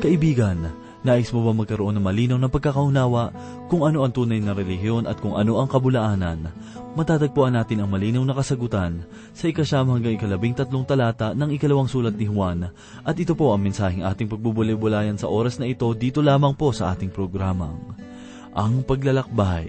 Kaibigan, nais mo ba magkaroon ng malinaw na pagkakaunawa kung ano ang tunay na relihiyon at kung ano ang kabulaanan? Matatagpuan natin ang malinaw na kasagutan sa ikasyam hanggang ikalabing tatlong talata ng ikalawang sulat ni Juan at ito po ang mensaheng ating pagbubulay-bulayan sa oras na ito dito lamang po sa ating programang, Ang Paglalakbay.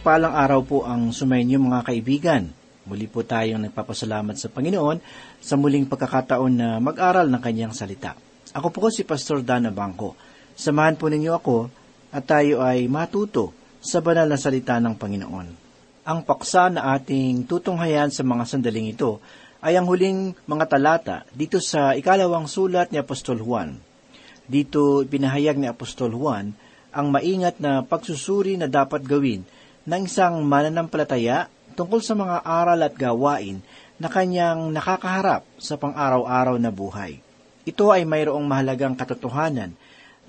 Mapagpalang araw po ang sumainyo mga kaibigan. Muli po tayong nagpapasalamat sa Panginoon sa muling pagkakataon na mag-aral ng kanyang salita. Ako po si Pastor Dana Bangko. Samahan po ninyo ako at tayo ay matuto sa banal na salita ng Panginoon. Ang paksa na ating tutunghayan sa mga sandaling ito ay ang huling mga talata dito sa ikalawang sulat ni Apostol Juan. Dito pinahayag ni Apostol Juan ang maingat na pagsusuri na dapat gawin ng isang mananampalataya tungkol sa mga aral at gawain na kanyang nakakaharap sa pang-araw-araw na buhay. Ito ay mayroong mahalagang katotohanan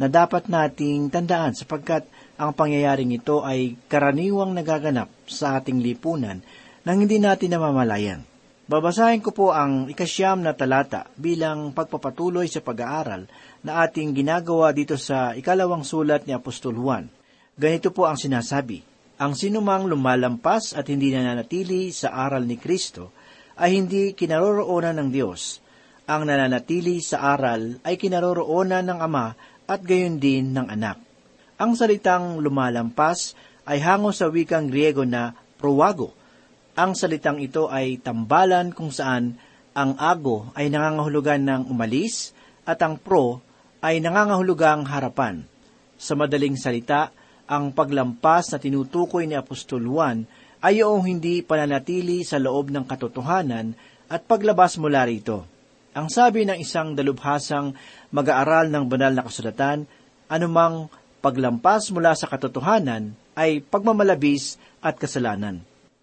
na dapat nating tandaan sapagkat ang pangyayaring ito ay karaniwang nagaganap sa ating lipunan nang hindi natin namamalayan. Babasahin ko po ang ikasyam na talata bilang pagpapatuloy sa pag-aaral na ating ginagawa dito sa ikalawang sulat ni Apostol Juan. Ganito po ang sinasabi, Ang sinumang lumalampas at hindi nananatili sa aral ni Kristo ay hindi kinaroroonan ng Diyos. Ang nananatili sa aral ay kinaroroonan ng Ama at gayon din ng Anak. Ang salitang lumalampas ay hango sa wikang Griego na prowago. Ang salitang ito ay tambalan kung saan ang ago ay nangangahulugan ng umalis at ang pro ay nangangahulugang harapan. Sa madaling salita, ang paglampas na tinutukoy ni Apostol Juan ay yung hindi pananatili sa loob ng katotohanan at paglabas mula rito. Ang sabi ng isang dalubhasang mag-aaral ng banal na kasulatan, anumang paglampas mula sa katotohanan ay pagmamalabis at kasalanan.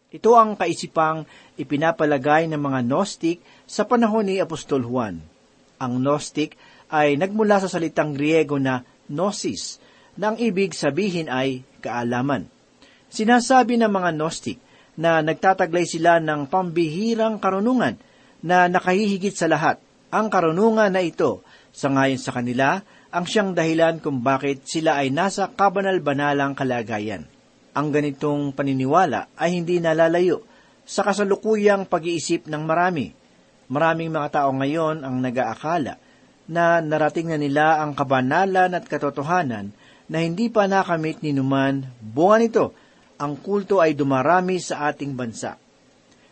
Ito ang kaisipang ipinapalagay ng mga Gnostic sa panahon ni Apostol Juan. Ang Gnostic ay nagmula sa salitang Griego na gnosis, na ang ibig sabihin ay kaalaman. Sinasabi ng mga Gnostic na nagtataglay sila ng pambihirang karunungan na nakahihigit sa lahat. Ang karunungan na ito, sa ngayon sa kanila, ang siyang dahilan kung bakit sila ay nasa kabanal-banalang kalagayan. Ang ganitong paniniwala ay hindi nalalayo sa kasalukuyang pag-iisip ng marami. Maraming mga tao ngayon ang nag-aakala na narating na nila ang kabanalan at katotohanan na hindi pa nakamit ni Numan, bunga nito, ang kulto ay dumarami sa ating bansa.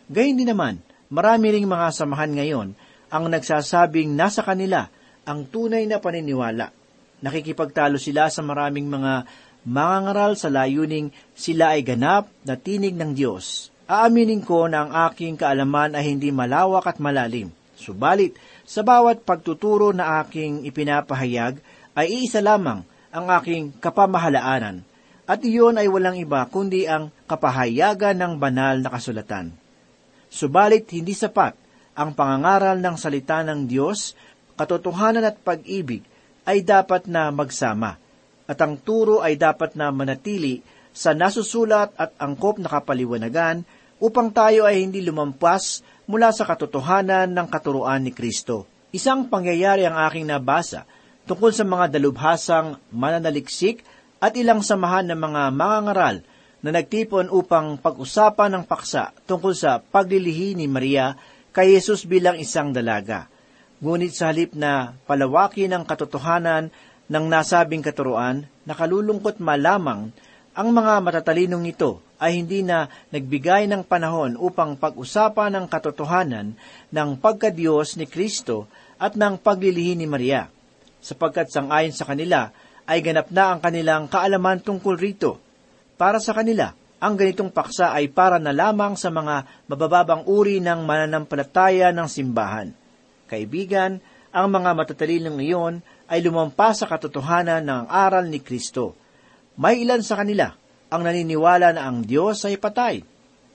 Gayun din naman, marami ring mga samahan ngayon ang nagsasabing nasa kanila ang tunay na paniniwala. Nakikipagtalo sila sa maraming mga mangangaral sa layuning sila ay ganap na tinig ng Diyos. Aaminin ko na ang aking kaalaman ay hindi malawak at malalim. Subalit, sa bawat pagtuturo na aking ipinapahayag, ay iisa lamang ang aking kapamahalaanan, at iyon ay walang iba kundi ang kapahayagan ng banal na kasulatan. Subalit, hindi sapat ang pangangaral ng salita ng Diyos, katotohanan at pag-ibig ay dapat na magsama, at ang turo ay dapat na manatili sa nasusulat at angkop na kapaliwanagan upang tayo ay hindi lumampas mula sa katotohanan ng katuruan ni Kristo. Isang pangyayari ang aking nabasa tungkol sa mga dalubhasang mananaliksik at ilang samahan ng mga mangangaral na nagtipon upang pag-usapan ng paksa tungkol sa paglilihi ni Maria kay Jesus bilang isang dalaga. Ngunit sa halip na palawakin ang katotohanan ng nasabing katuruan, nakalulungkot malamang ang mga matatalinong ito ay hindi na nagbigay ng panahon upang pag-usapan ang katotohanan ng pagkadiyos ni Kristo at ng paglilihi ni Maria, sapagkat sangayon sa kanila ay ganap na ang kanilang kaalaman tungkol rito. Para sa kanila, ang ganitong paksa ay para na lamang sa mga mabababang uri ng mananampalataya ng simbahan. Kaibigan, ang mga matatalinong iyon ay lumampas sa katotohanan ng aral ni Kristo. May ilan sa kanila ang naniniwala na ang Diyos ay patay.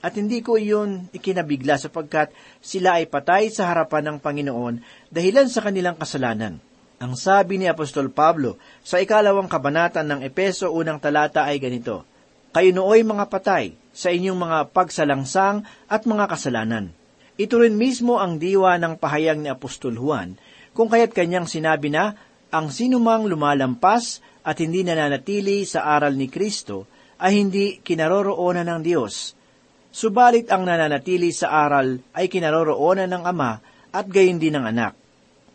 At hindi ko iyon ikinabigla sapagkat sila ay patay sa harapan ng Panginoon dahilan sa kanilang kasalanan. Ang sabi ni Apostol Pablo sa ikalawang kabanata ng Epeso unang talata ay ganito, Kayo nooy mga patay sa inyong mga pagsalangsang at mga kasalanan. Ito rin mismo ang diwa ng pahayag ni Apostol Juan, kung kaya't kanyang sinabi na, ang sinumang lumalampas at hindi nananatili sa aral ni Kristo ay hindi kinaroroonan ng Diyos. Subalit ang nananatili sa aral ay kinaroroonan ng Ama at gayon din ng anak.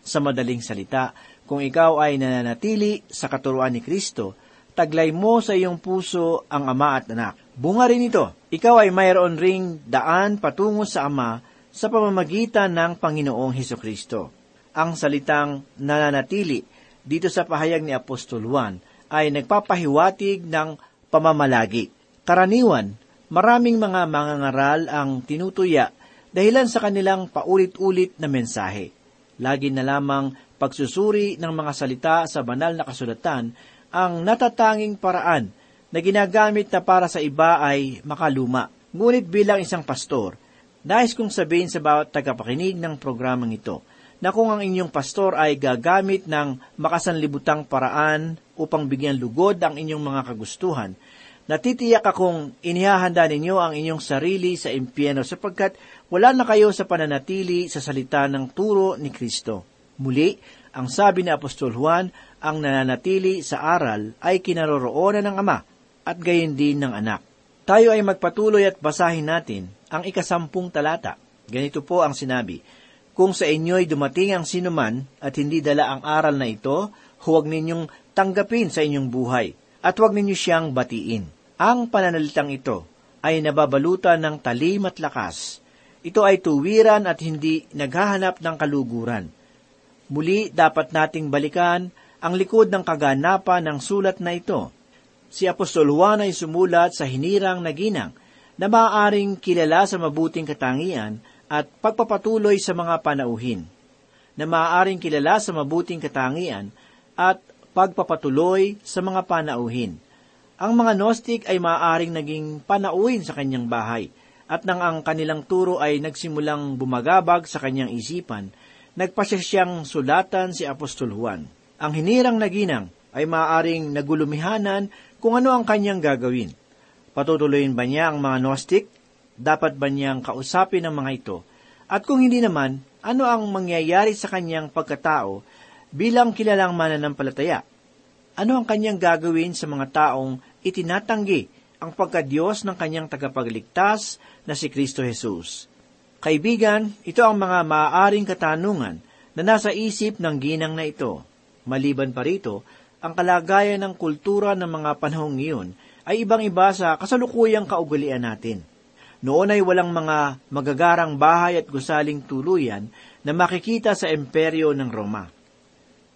Sa madaling salita, kung ikaw ay nananatili sa katuruan ni Kristo, taglay mo sa iyong puso ang Ama at anak. Bunga rin ito, ikaw ay mayroon ring daan patungo sa Ama sa pamamagitan ng Panginoong Heso Kristo. Ang salitang nananatili dito sa pahayag ni Apostol Juan ay nagpapahiwatig ng pamamalagi. Karaniwan, maraming mga mangangaral ang tinutuya dahilan sa kanilang paulit-ulit na mensahe. Lagi na lamang pagsusuri ng mga salita sa banal na kasulatan ang natatanging paraan na ginagamit na para sa iba ay makaluma. Ngunit bilang isang pastor, nais kong sabihin sa bawat tagapakinig ng programang ito na kung ang inyong pastor ay gagamit ng makasanlibutang paraan upang bigyan lugod ang inyong mga kagustuhan, natitiyak akong inihahanda ninyo ang inyong sarili sa impyeno sapagkat wala na kayo sa pananatili sa salita ng turo ni Kristo. Muli, ang sabi ni Apostol Juan, ang nananatili sa aral ay kinaroroonan ng Ama at gayon din ng anak. Tayo ay magpatuloy at basahin natin ang ikasampung talata. Ganito po ang sinabi, Kung sa inyo'y dumating ang sinuman at hindi dala ang aral na ito, huwag ninyong tanggapin sa inyong buhay at huwag ninyo siyang batiin. Ang pananalitang ito ay nababalutan ng talim at lakas. Ito ay tuwiran at hindi naghahanap ng kaluguran. Muli dapat nating balikan ang likod ng kaganapan ng sulat na ito. Si Apostol Juan ay sumulat sa hinirang naginang na maaaring kilala sa mabuting katangian at pagpapatuloy sa mga panauhin, na maaaring kilala sa mabuting katangian at pagpapatuloy sa mga panauhin. Ang mga Gnostic ay maaaring naging panauhin sa kanyang bahay, at nang ang kanilang turo ay nagsimulang bumagabag sa kanyang isipan, nagpasya siyang sulatan si Apostol Juan. Ang hinirang naginang ay maaaring nagulumihanan kung ano ang kanyang gagawin. Patutuloyin ba niya ang mga Gnostic? Dapat ba niyang kausapin ang mga ito? At kung hindi naman, ano ang mangyayari sa kanyang pagkatao bilang kilalang mananampalataya? Ano ang kanyang gagawin sa mga taong itinatanggi ang pagkadiyos ng kanyang tagapagligtas na si Kristo Jesus? Kaibigan, ito ang mga maaaring katanungan na nasa isip ng ginang na ito. Maliban pa rito, ang kalagayan ng kultura ng mga panahong iyon ay ibang-iba sa kasalukuyang kaugalian natin. Noon ay walang mga magagarang bahay at gusaling tuluyan na makikita sa imperyo ng Roma.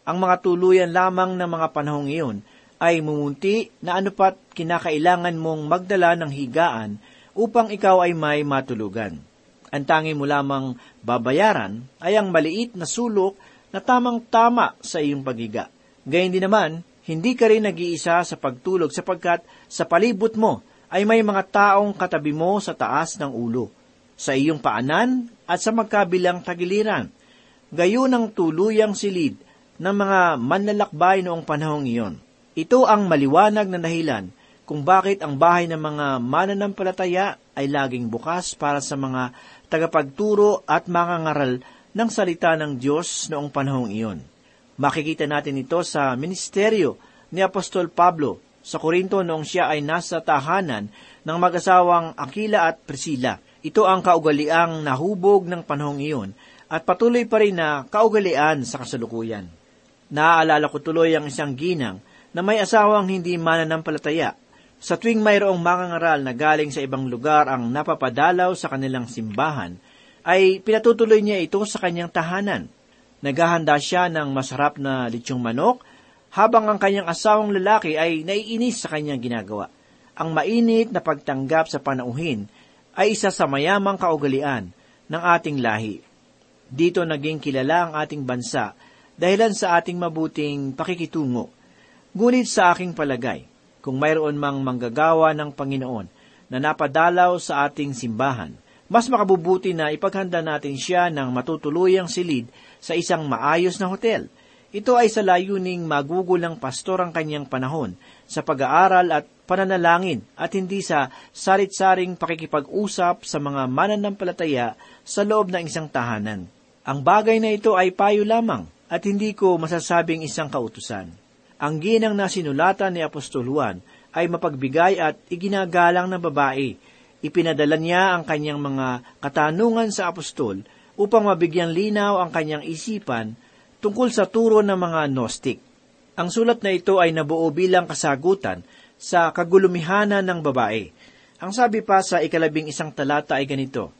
Ang mga tuluyan lamang ng mga panahong iyon ay mumunti na anupat kinakailangan mong magdala ng higaan upang ikaw ay may matulugan. Ang tangi mo lamang babayaran ay ang maliit na sulok na tamang-tama sa iyong pagiga. Gayun din naman, hindi ka rin nag-iisa sa pagtulog sapagkat sa palibot mo ay may mga taong katabi mo sa taas ng ulo, sa iyong paanan at sa magkabilang tagiliran. Gayon ang tuluyang silid ng mga manlalakbay noong panahong iyon. Ito ang maliwanag na dahilan kung bakit ang bahay ng mga mananampalataya ay laging bukas para sa mga tagapagturo at mga ngaral ng salita ng Diyos noong panahong iyon. Makikita natin ito sa ministeryo ni Apostol Pablo sa Korinto noong siya ay nasa tahanan ng mag-asawang Aquila at Priscilla. Ito ang kaugaliang nahubog ng panahong iyon at patuloy pa rin na kaugalian sa kasalukuyan. Naaalala ko tuloy ang isang ginang na may asawang hindi mananampalataya. Sa tuwing mayroong mga ngaral na galing sa ibang lugar ang napapadalaw sa kanilang simbahan, ay pinatutuloy niya ito sa kanyang tahanan. Naghahanda siya ng masarap na litsyong manok, habang ang kanyang asawang lalaki ay naiinis sa kanyang ginagawa. Ang mainit na pagtanggap sa panauhin ay isa sa mayamang kaugalian ng ating lahi. Dito naging kilala ang ating bansa dahilan sa ating mabuting pakikitungo. Ngunit sa aking palagay, kung mayroon mang manggagawa ng Panginoon na napadalaw sa ating simbahan, mas makabubuti na ipaghanda natin siya ng matutuluyang silid sa isang maayos na hotel. Ito ay sa layuning magugol ng pastor ang kanyang panahon sa pag-aaral at pananalangin at hindi sa sarit-saring pakikipag-usap sa mga mananampalataya sa loob ng isang tahanan. Ang bagay na ito ay payo lamang at hindi ko masasabing isang kautusan. Ang ginang na sinulatan ni Apostol Juan ay mapagbigay at iginagalang ng babae. Ipinadala niya ang kanyang mga katanungan sa apostol upang mabigyan linaw ang kanyang isipan tungkol sa turo ng mga Gnostic. Ang sulat na ito ay nabuo bilang kasagutan sa kagulumihanan ng babae. Ang sabi pa sa ikalabing isang talata ay ganito,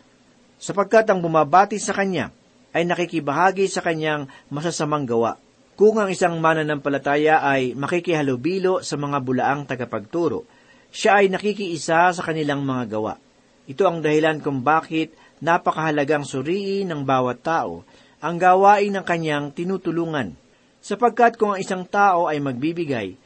sapagkat ang bumabati sa kanya ay nakikibahagi sa kanyang masasamang gawa. Kung ang isang mananampalataya ay makikihalubilo sa mga bulaang tagapagturo, siya ay nakikiisa sa kanilang mga gawa. Ito ang dahilan kung bakit napakahalagang suriin ng bawat tao ang gawain ng kanyang tinutulungan. Sapagkat kung ang isang tao ay magbibigay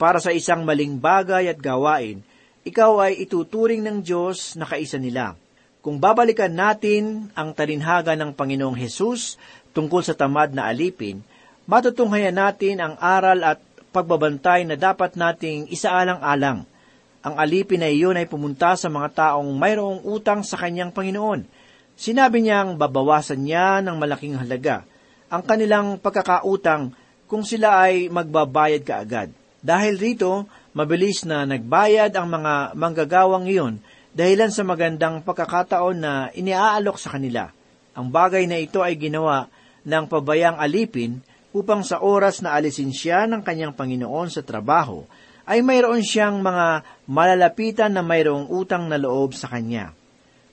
para sa isang maling bagay at gawain, ikaw ay ituturing ng Diyos na kaisa nila. Kung babalikan natin ang talinhaga ng Panginoong Hesus tungkol sa tamad na alipin, matutunghayan natin ang aral at pagbabantay na dapat nating isaalang-alang. Ang alipin na iyon ay pumunta sa mga taong mayroong utang sa kanyang Panginoon. Sinabi niyang babawasan niya ng malaking halaga ang kanilang pagkakautang kung sila ay magbabayad kaagad. Dahil rito, mabilis na nagbayad ang mga manggagawang iyon dahilan sa magandang pagkakataon na iniaalok sa kanila. Ang bagay na ito ay ginawa ng pabayang alipin upang sa oras na alisin siya ng kanyang Panginoon sa trabaho, ay mayroon siyang mga malalapitan na mayroong utang na loob sa kanya.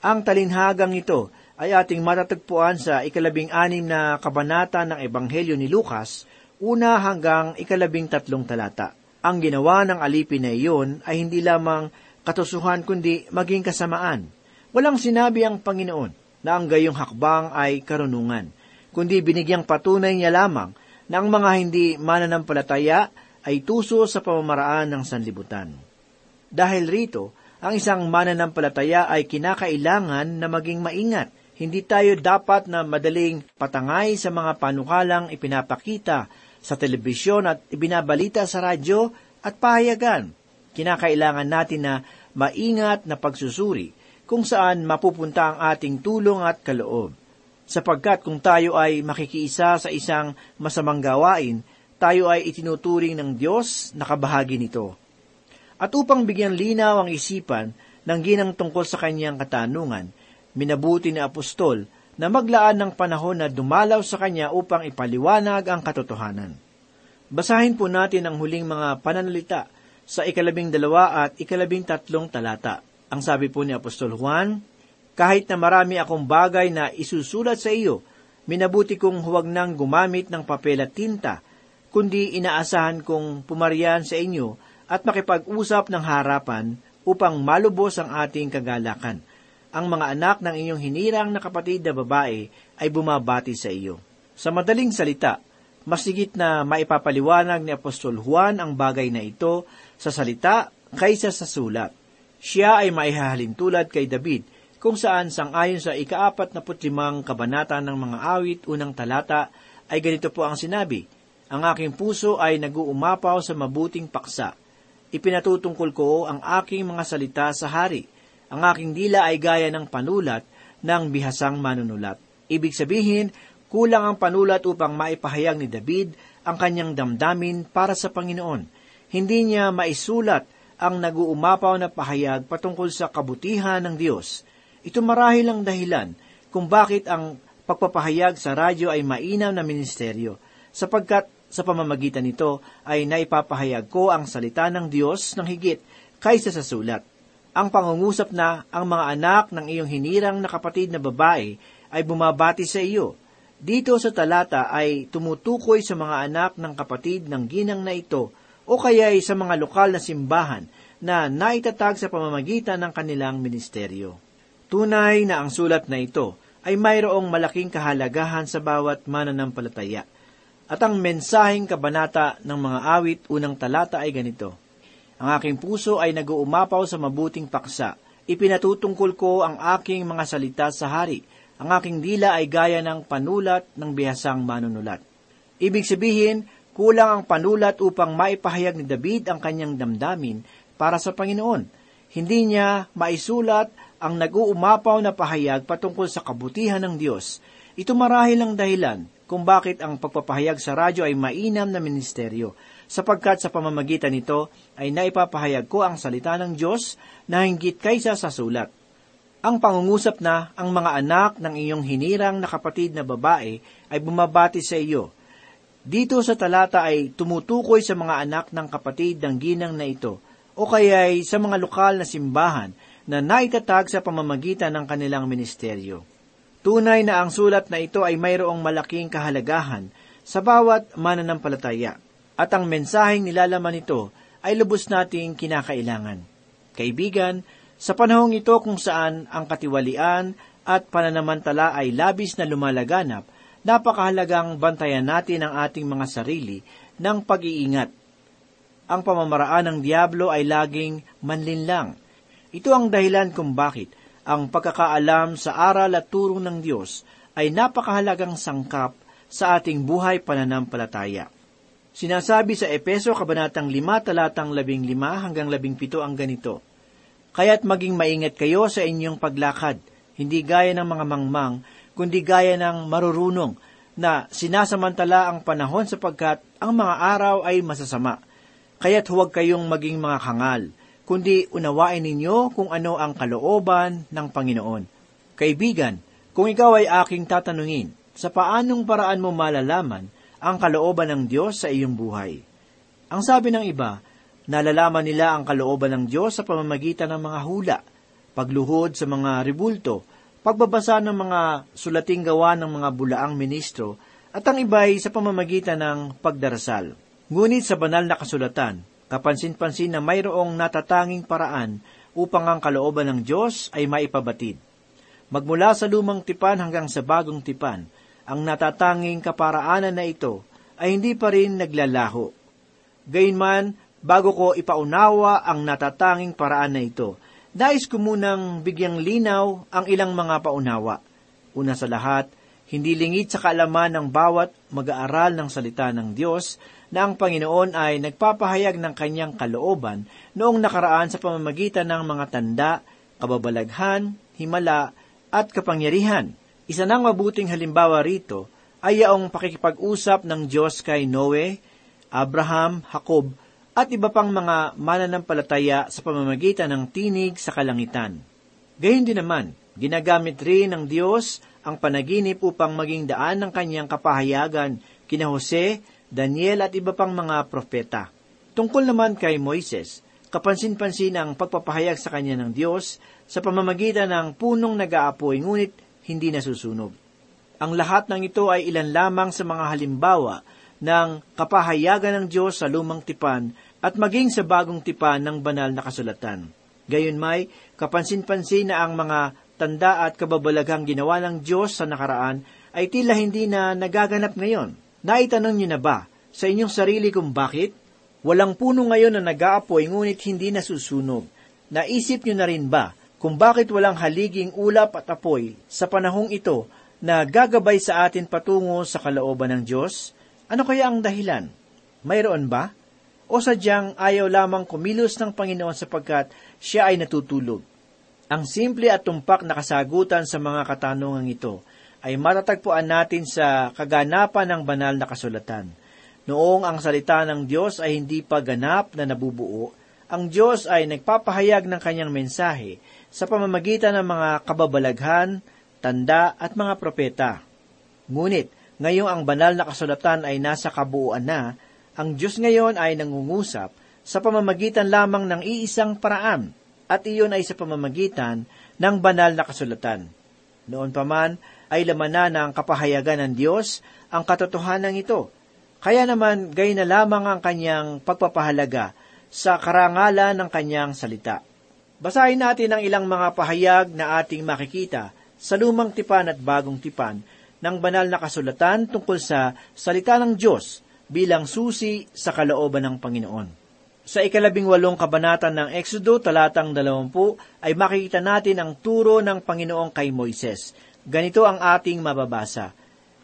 Ang talinhagang ito ay ating matatagpuan sa ikalabing anim na kabanata ng Ebanghelyo ni Lucas, una hanggang ikalabing tatlong talata. Ang ginawa ng alipin na iyon ay hindi lamang katusuhan kundi maging kasamaan. Walang sinabi ang Panginoon na ang gayong hakbang ay karunungan, kundi binigyang patunay niya lamang na ang mga hindi mananampalataya ay tuso sa pamamaraan ng sanlibutan. Dahil rito, ang isang mananampalataya ay kinakailangan na maging maingat. Hindi tayo dapat na madaling patangay sa mga panukalang ipinapakita sa telebisyon at ibinabalita sa radyo at pahayagan. Kinakailangan natin na maingat na pagsusuri kung saan mapupunta ang ating tulong at kaloob. Sapagkat kung tayo ay makikiisa sa isang masamang gawain, tayo ay itinuturing ng Diyos na kabahagi nito. At upang bigyan linaw ang isipan ng ginang tungkol sa kanyang katanungan, minabuti ni Apostol na maglaan ng panahon na dumalaw sa kanya upang ipaliwanag ang katotohanan. Basahin po natin ang huling mga pananalita sa ikalabing dalawa at ikalabing tatlong talata. Ang sabi po ni Apostol Juan, Kahit na marami akong bagay na isusulat sa iyo, minabuti kong huwag nang gumamit ng papel at tinta, kundi inaasahan kong pumarian sa inyo at makipag-usap ng harapan upang malubos ang ating kagalakan. Ang mga anak ng inyong hinirang na kapatid na babae ay bumabati sa iyo. Sa madaling salita, masigit na maipapaliwanag ni Apostol Juan ang bagay na ito sa salita kaysa sa sulat. Siya ay maihahalin tulad kay David, kung saan sangayon sa ikaapat na putlimang kabanata ng mga awit unang talata ay ganito po ang sinabi, Ang aking puso ay naguumapaw sa mabuting paksa. Ipinatutungkol ko ang aking mga salita sa hari. Ang aking dila ay gaya ng panulat ng bihasang manunulat. Ibig sabihin, kulang ang panulat upang maipahayag ni David ang kanyang damdamin para sa Panginoon. Hindi niya maisulat ang naguumapaw na pahayag patungkol sa kabutihan ng Diyos. Ito marahil ang dahilan kung bakit ang pagpapahayag sa radyo ay mainam na ministeryo, sapagkat sa pamamagitan nito ay naipapahayag ko ang salita ng Diyos ng higit kaysa sa sulat. Ang pangungusap na ang mga anak ng iyong hinirang na kapatid na babae ay bumabati sa iyo. Dito sa talata ay tumutukoy sa mga anak ng kapatid ng ginang na ito o kaya ay sa mga lokal na simbahan na naitatag sa pamamagitan ng kanilang ministeryo. Tunay na ang sulat na ito ay mayroong malaking kahalagahan sa bawat mananampalataya. At ang mensaheng kabanata ng mga awit unang talata ay ganito, Ang aking puso ay naguumapaw sa mabuting paksa. Ipinatutungkol ko ang aking mga salita sa hari. Ang aking dila ay gaya ng panulat ng bihasang manunulat. Ibig sabihin, kulang ang panulat upang maipahayag ni David ang kanyang damdamin para sa Panginoon. Hindi niya maisulat ang nag-uumapaw na pahayag patungkol sa kabutihan ng Diyos. Ito marahil ang dahilan kung bakit ang pagpapahayag sa radyo ay mainam na ministeryo, sapagkat sa pamamagitan nito ay naipapahayag ko ang salita ng Diyos na hinggit kaysa sa sulat. Ang pangungusap na ang mga anak ng iyong hinirang na kapatid na babae ay bumabati sa iyo. Dito sa talata ay tumutukoy sa mga anak ng kapatid ng ginang na ito, o kaya ay sa mga lokal na simbahan na naitatag sa pamamagitan ng kanilang ministeryo. Tunay na ang sulat na ito ay mayroong malaking kahalagahan sa bawat mananampalataya, at ang mensaheng nilalaman nito ay lubos nating kinakailangan. Kaibigan, sa panahong ito kung saan ang katiwalian at pananamantala ay labis na lumalaganap, napakahalagang bantayan natin ang ating mga sarili ng pag-iingat. Ang pamamaraan ng Diablo ay laging manlinlang. Ito ang dahilan kung bakit ang pagkakaalam sa aral at turo ng Diyos ay napakahalagang sangkap sa ating buhay pananampalataya. Sinasabi sa Epeso Kabanatang 5 talatang 15 hanggang 17 ang ganito, Kaya't maging maingat kayo sa inyong paglakad, hindi gaya ng mga mangmang, kundi gaya ng marurunong, na sinasamantala ang panahon sapagkat ang mga araw ay masasama. Kaya't huwag kayong maging mga kangal, kundi unawain ninyo kung ano ang kalooban ng Panginoon. Kaibigan, kung ikaw ay aking tatanungin, sa paanong paraan mo malalaman ang kalooban ng Diyos sa iyong buhay? Ang sabi ng iba, nalalaman nila ang kalooban ng Diyos sa pamamagitan ng mga hula, pagluhod sa mga ribulto, pagbabasa ng mga sulating gawa ng mga bulaang ministro, at ang iba ay sa pamamagitan ng pagdarasal. Ngunit sa banal na kasulatan, kapansin-pansin na mayroong natatanging paraan upang ang kalooban ng Diyos ay maipabatid. Magmula sa lumang tipan hanggang sa bagong tipan, ang natatanging kaparaanan na ito ay hindi pa rin naglalaho. Gayunman, bago ko ipaunawa ang natatanging paraan na ito, nais ko munang bigyang linaw ang ilang mga paunawa. Una sa lahat, hindi lingid sa kaalaman ng bawat mag-aaral ng salita ng Diyos na ang Panginoon ay nagpapahayag ng kanyang kalooban noong nakaraan sa pamamagitan ng mga tanda, kababalaghan, himala, at kapangyarihan. Isa ng mabuting halimbawa rito ay yaong pakikipag-usap ng Diyos kay Noe, Abraham, Jacob, at iba pang mga mananampalataya sa pamamagitan ng tinig sa kalangitan. Gayun din naman, ginagamit rin ng Diyos ang panaginip upang maging daan ng kanyang kapahayagan kina Jose, Daniel at iba pang mga propeta. Tungkol naman kay Moises, kapansin-pansin ang pagpapahayag sa kanya ng Diyos sa pamamagitan ng punong nag-aapoy ngunit hindi nasusunog. Ang lahat ng ito ay ilan lamang sa mga halimbawa ng kapahayagan ng Diyos sa lumang tipan at maging sa bagong tipan ng banal na kasulatan. Gayon kapansin-pansin na ang mga tanda at kababalaghang ginawa ng Diyos sa nakaraan ay tila hindi na nagaganap ngayon. Naitanong niyo na ba sa inyong sarili kung bakit? Walang puno ngayon na nag-aapoy ngunit hindi nasusunog. Naisip niyo na rin ba kung bakit walang haliging ulap at apoy sa panahong ito na gagabay sa atin patungo sa kalooban ng Diyos? Ano kaya ang dahilan? Mayroon ba? O sadyang ayaw lamang kumilos ng Panginoon sapagkat siya ay natutulog? Ang simple at tumpak na kasagutan sa mga katanungang ito ay matatagpuan natin sa kaganapan ng banal na kasulatan. Noong ang salita ng Diyos ay hindi pa ganap na nabubuo, ang Diyos ay nagpapahayag ng kanyang mensahe sa pamamagitan ng mga kababalaghan, tanda at mga propeta. Ngunit, ngayong ang banal na kasulatan ay nasa kabuuan na, ang Diyos ngayon ay nangungusap sa pamamagitan lamang ng iisang paraan, at iyon ay sa pamamagitan ng banal na kasulatan. Noon pa man ay laman na ng kapahayagan ng Diyos ang katotohanan ito. Kaya naman gay na lamang ang kanyang pagpapahalaga sa karangalan ng kanyang salita. Basahin natin ang ilang mga pahayag na ating makikita sa lumang tipan at bagong tipan ng banal na kasulatan tungkol sa salita ng Diyos bilang susi sa kalooban ng Panginoon. Sa ikalabing walong kabanata ng Exodo, talatang dalawampu, ay makikita natin ang turo ng Panginoong kay Moises. Ganito ang ating mababasa.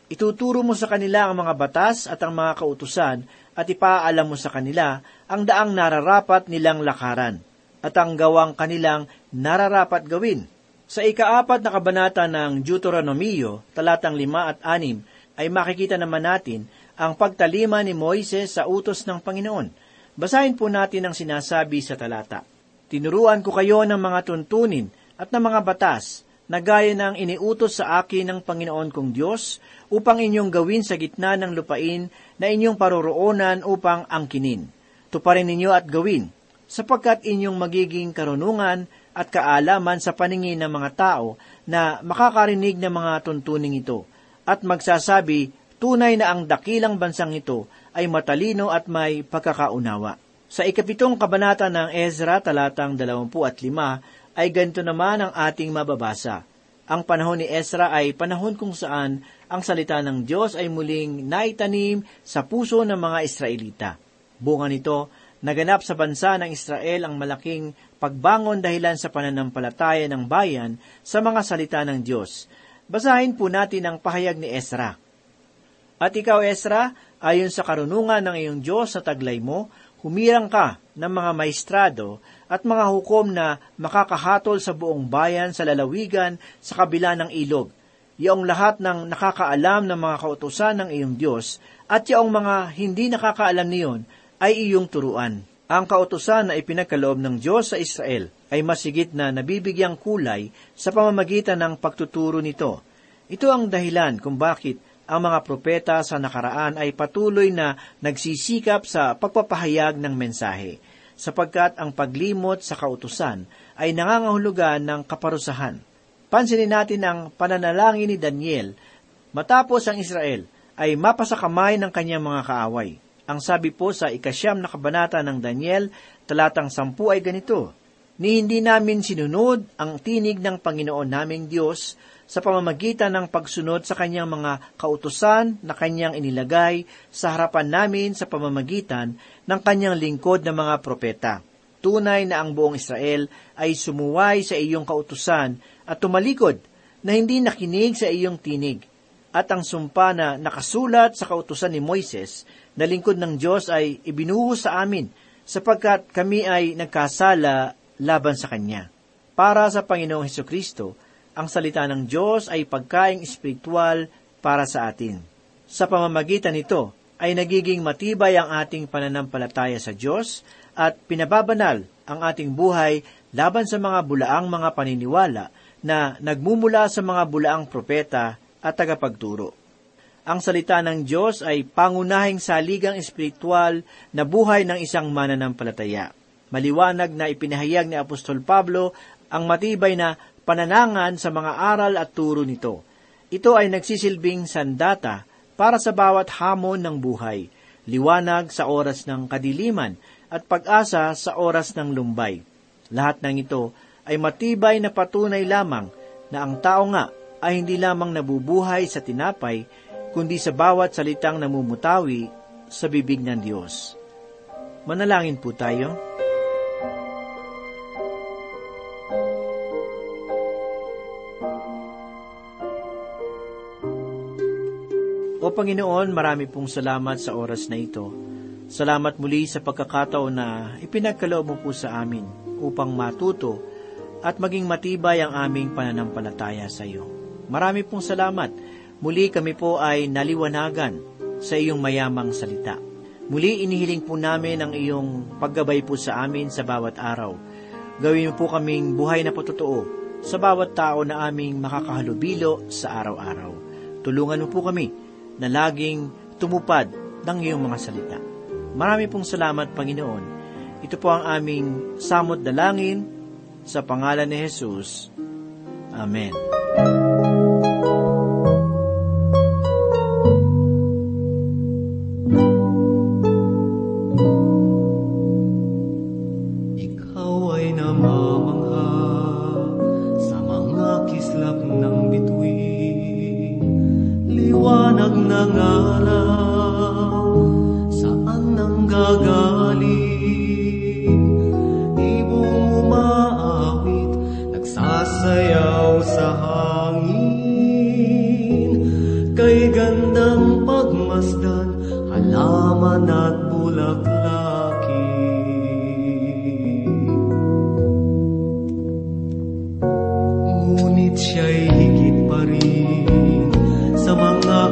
Ituturo mo sa kanila ang mga batas at ang mga kautusan at ipaalam mo sa kanila ang daang nararapat nilang lakaran at ang gawang kanilang nararapat gawin. Sa ikaapat na kabanata ng Deuteronomio, talatang lima at anim, ay makikita naman natin ang pagtalima ni Moises sa utos ng Panginoon. Basahin po natin ang sinasabi sa talata. Tinuruan ko kayo ng mga tuntunin at ng mga batas na gaya ng iniutos sa akin ng Panginoon kong Diyos upang inyong gawin sa gitna ng lupain na inyong paroroonan upang angkinin. Tuparin ninyo at gawin, sapagkat inyong magiging karunungan at kaalaman sa paningin ng mga tao na makakarinig ng mga tuntuning ito at magsasabi tunay na ang dakilang bansang ito ay matalino at may pagkakaunawa. Sa ikapitong kabanata ng Ezra talatang 25 ay ganito naman ang ating mababasa. Ang panahon ni Ezra ay panahon kung saan ang salita ng Diyos ay muling naitanim sa puso ng mga Israelita. Bunga nito, naganap sa bansa ng Israel ang malaking pagbangon dahilan sa pananampalataya ng bayan sa mga salita ng Diyos. Basahin po natin ang pahayag ni Ezra. At ikaw, Ezra, ayon sa karunungan ng iyong Diyos sa taglay mo, humirang ka ng mga maestrado at mga hukom na makakahatol sa buong bayan sa lalawigan sa kabila ng ilog. Yaong lahat ng nakakaalam ng mga kautusan ng iyong Diyos at yaong mga hindi nakakaalam niyon ay iyong turuan. Ang kautusan na ipinagkaloob ng Diyos sa Israel ay masigit na nabibigyang kulay sa pamamagitan ng pagtuturo nito. Ito ang dahilan kung bakit ang mga propeta sa nakaraan ay patuloy na nagsisikap sa pagpapahayag ng mensahe, sapagkat ang paglimot sa kautusan ay nangangahulugan ng kaparusahan. Pansinin natin ang pananalangin ni Daniel matapos ang Israel ay mapasakamay ng kanyang mga kaaway. Ang sabi po sa ikasyam na kabanata ng Daniel, talatang sampu ay ganito, ni hindi namin sinunod ang tinig ng Panginoon naming Diyos sa pamamagitan ng pagsunod sa kanyang mga kautusan na kanyang inilagay sa harapan namin sa pamamagitan ng kanyang lingkod na mga propeta. Tunay na ang buong Israel ay sumuway sa iyong kautusan at tumalikod na hindi nakinig sa iyong tinig. At ang sumpa na nakasulat sa kautusan ni Moises na lingkod ng Diyos ay ibinuhos sa amin sapagkat kami ay nagkasala laban sa Kanya. Para sa Panginoong Heso Kristo, ang salita ng Diyos ay pagkaing espiritual para sa atin. Sa pamamagitan nito, ay nagiging matibay ang ating pananampalataya sa Diyos at pinababanal ang ating buhay laban sa mga bulaang mga paniniwala na nagmumula sa mga bulaang propeta at tagapagturo. Ang salita ng Diyos ay pangunahing saligang espiritual na buhay ng isang mananampalataya. Maliwanag na ipinahayag ni Apostol Pablo ang matibay na pananangan sa mga aral at turo nito. Ito ay nagsisilbing sandata para sa bawat hamon ng buhay, liwanag sa oras ng kadiliman at pag-asa sa oras ng lumbay. Lahat ng ito ay matibay na patunay lamang na ang tao nga ay hindi lamang nabubuhay sa tinapay, kundi sa bawat salitang namumutawi sa bibig ng Diyos. Manalangin po tayo. Panginoon, marami pong salamat sa oras na ito. Salamat muli sa pagkakataon na ipinagkaloob mo po sa amin upang matuto at maging matibay ang aming pananampalataya sa iyo. Marami pong salamat. Muli kami po ay naliwanagan sa iyong mayamang salita. Muli inihiling po namin ang iyong paggabay po sa amin sa bawat araw. Gawin mo po kaming buhay na patotoo sa bawat tao na aming makakahalubilo sa araw-araw. Tulungan mo po kami na laging tumupad ng iyong mga salita. Marami pong salamat, Panginoon. Ito po ang aming samot dalangin sa pangalan ni Jesus. Amen.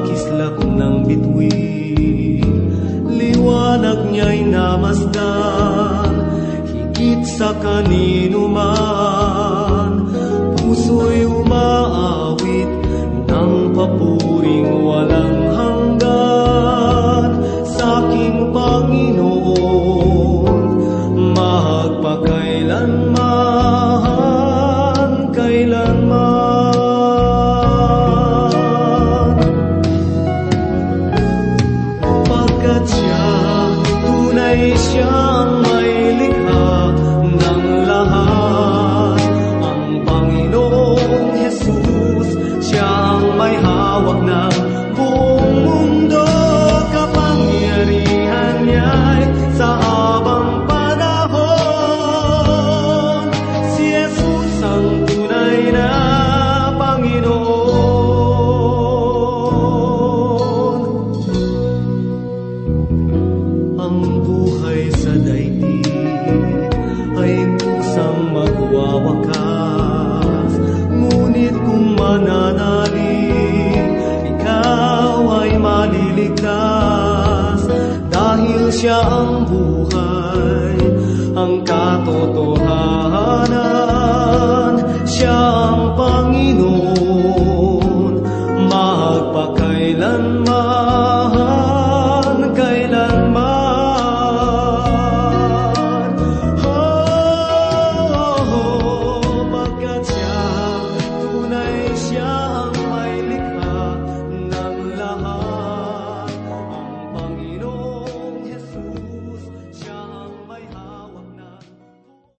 Kislap ng bituin. Liwanag niya'y namasdan, higit sa kanino man. Puso'y umaawit ng papuring walang